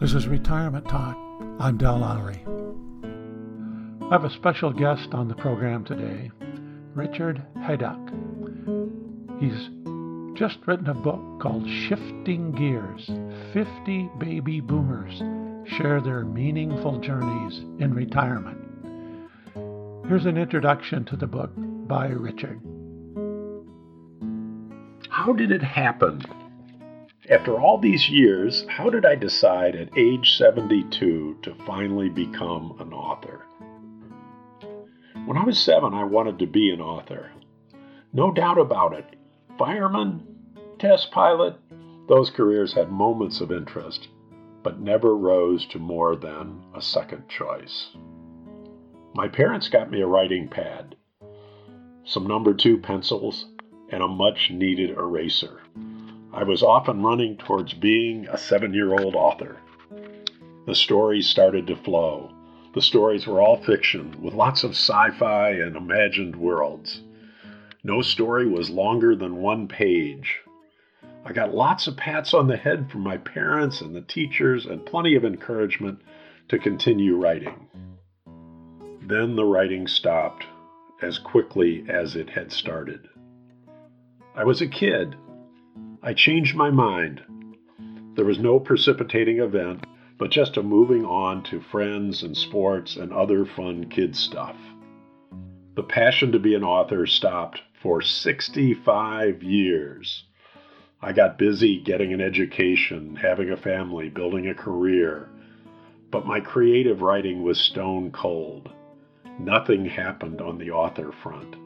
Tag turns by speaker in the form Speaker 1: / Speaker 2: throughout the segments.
Speaker 1: This is Retirement Talk. I'm Del Lowry. I have a special guest on the program today, Richard Haydock. He's just written a book called Shifting Gears 50 Baby Boomers Share Their Meaningful Journeys in Retirement. Here's an introduction to the book by Richard.
Speaker 2: How did it happen after all these years, how did I decide at age 72 to finally become an author? When I was seven, I wanted to be an author. No doubt about it. Fireman, test pilot, those careers had moments of interest, but never rose to more than a second choice. My parents got me a writing pad, some number two pencils, and a much needed eraser. I was often running towards being a seven year old author. The stories started to flow. The stories were all fiction, with lots of sci fi and imagined worlds. No story was longer than one page. I got lots of pats on the head from my parents and the teachers, and plenty of encouragement to continue writing. Then the writing stopped as quickly as it had started. I was a kid, I changed my mind. There was no precipitating event, but just a moving on to friends and sports and other fun kid stuff. The passion to be an author stopped for 65 years. I got busy getting an education, having a family, building a career, but my creative writing was stone cold. Nothing happened on the author front.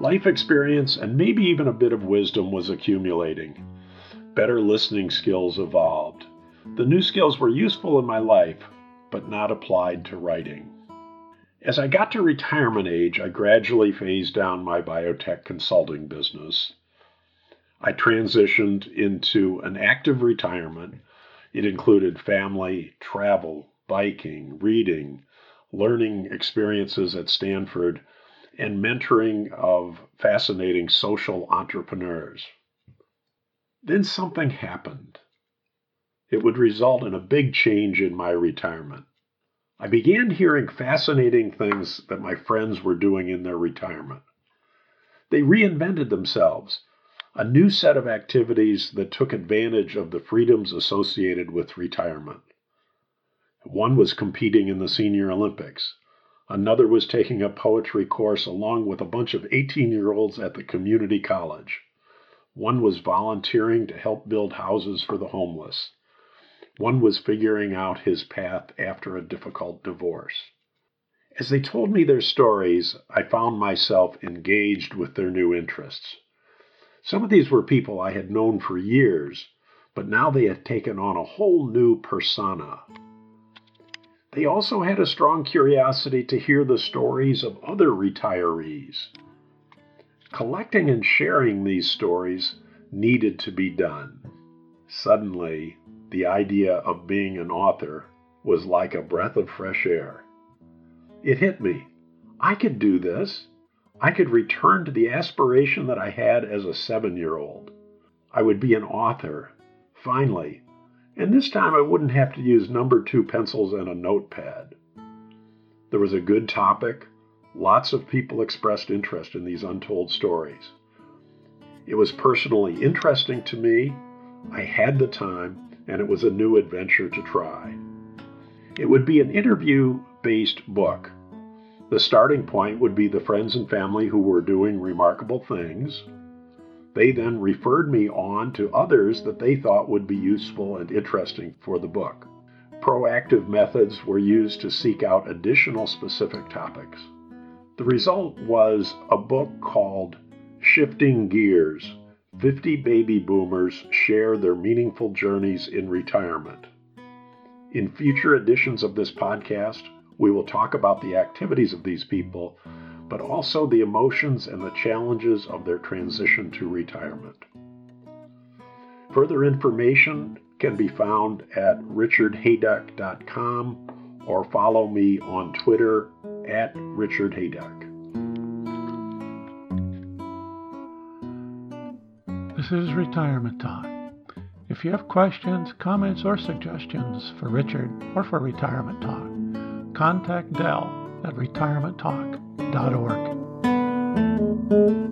Speaker 2: Life experience and maybe even a bit of wisdom was accumulating. Better listening skills evolved. The new skills were useful in my life, but not applied to writing. As I got to retirement age, I gradually phased down my biotech consulting business. I transitioned into an active retirement. It included family, travel, biking, reading, learning experiences at Stanford, and mentoring of fascinating social entrepreneurs. Then something happened. It would result in a big change in my retirement. I began hearing fascinating things that my friends were doing in their retirement. They reinvented themselves, a new set of activities that took advantage of the freedoms associated with retirement. One was competing in the Senior Olympics. Another was taking a poetry course along with a bunch of 18 year olds at the community college. One was volunteering to help build houses for the homeless. One was figuring out his path after a difficult divorce. As they told me their stories, I found myself engaged with their new interests. Some of these were people I had known for years, but now they had taken on a whole new persona. They also had a strong curiosity to hear the stories of other retirees. Collecting and sharing these stories needed to be done. Suddenly, the idea of being an author was like a breath of fresh air. It hit me. I could do this. I could return to the aspiration that I had as a seven year old. I would be an author, finally, and this time I wouldn't have to use number two pencils and a notepad. There was a good topic. Lots of people expressed interest in these untold stories. It was personally interesting to me. I had the time, and it was a new adventure to try. It would be an interview based book. The starting point would be the friends and family who were doing remarkable things. They then referred me on to others that they thought would be useful and interesting for the book. Proactive methods were used to seek out additional specific topics. The result was a book called Shifting Gears 50 Baby Boomers Share Their Meaningful Journeys in Retirement. In future editions of this podcast, we will talk about the activities of these people but also the emotions and the challenges of their transition to retirement. Further information can be found at richardhaydock.com or follow me on Twitter at richardhaydock.
Speaker 1: This is Retirement Talk. If you have questions, comments, or suggestions for Richard or for Retirement Talk, contact Del at retirementtalk.org.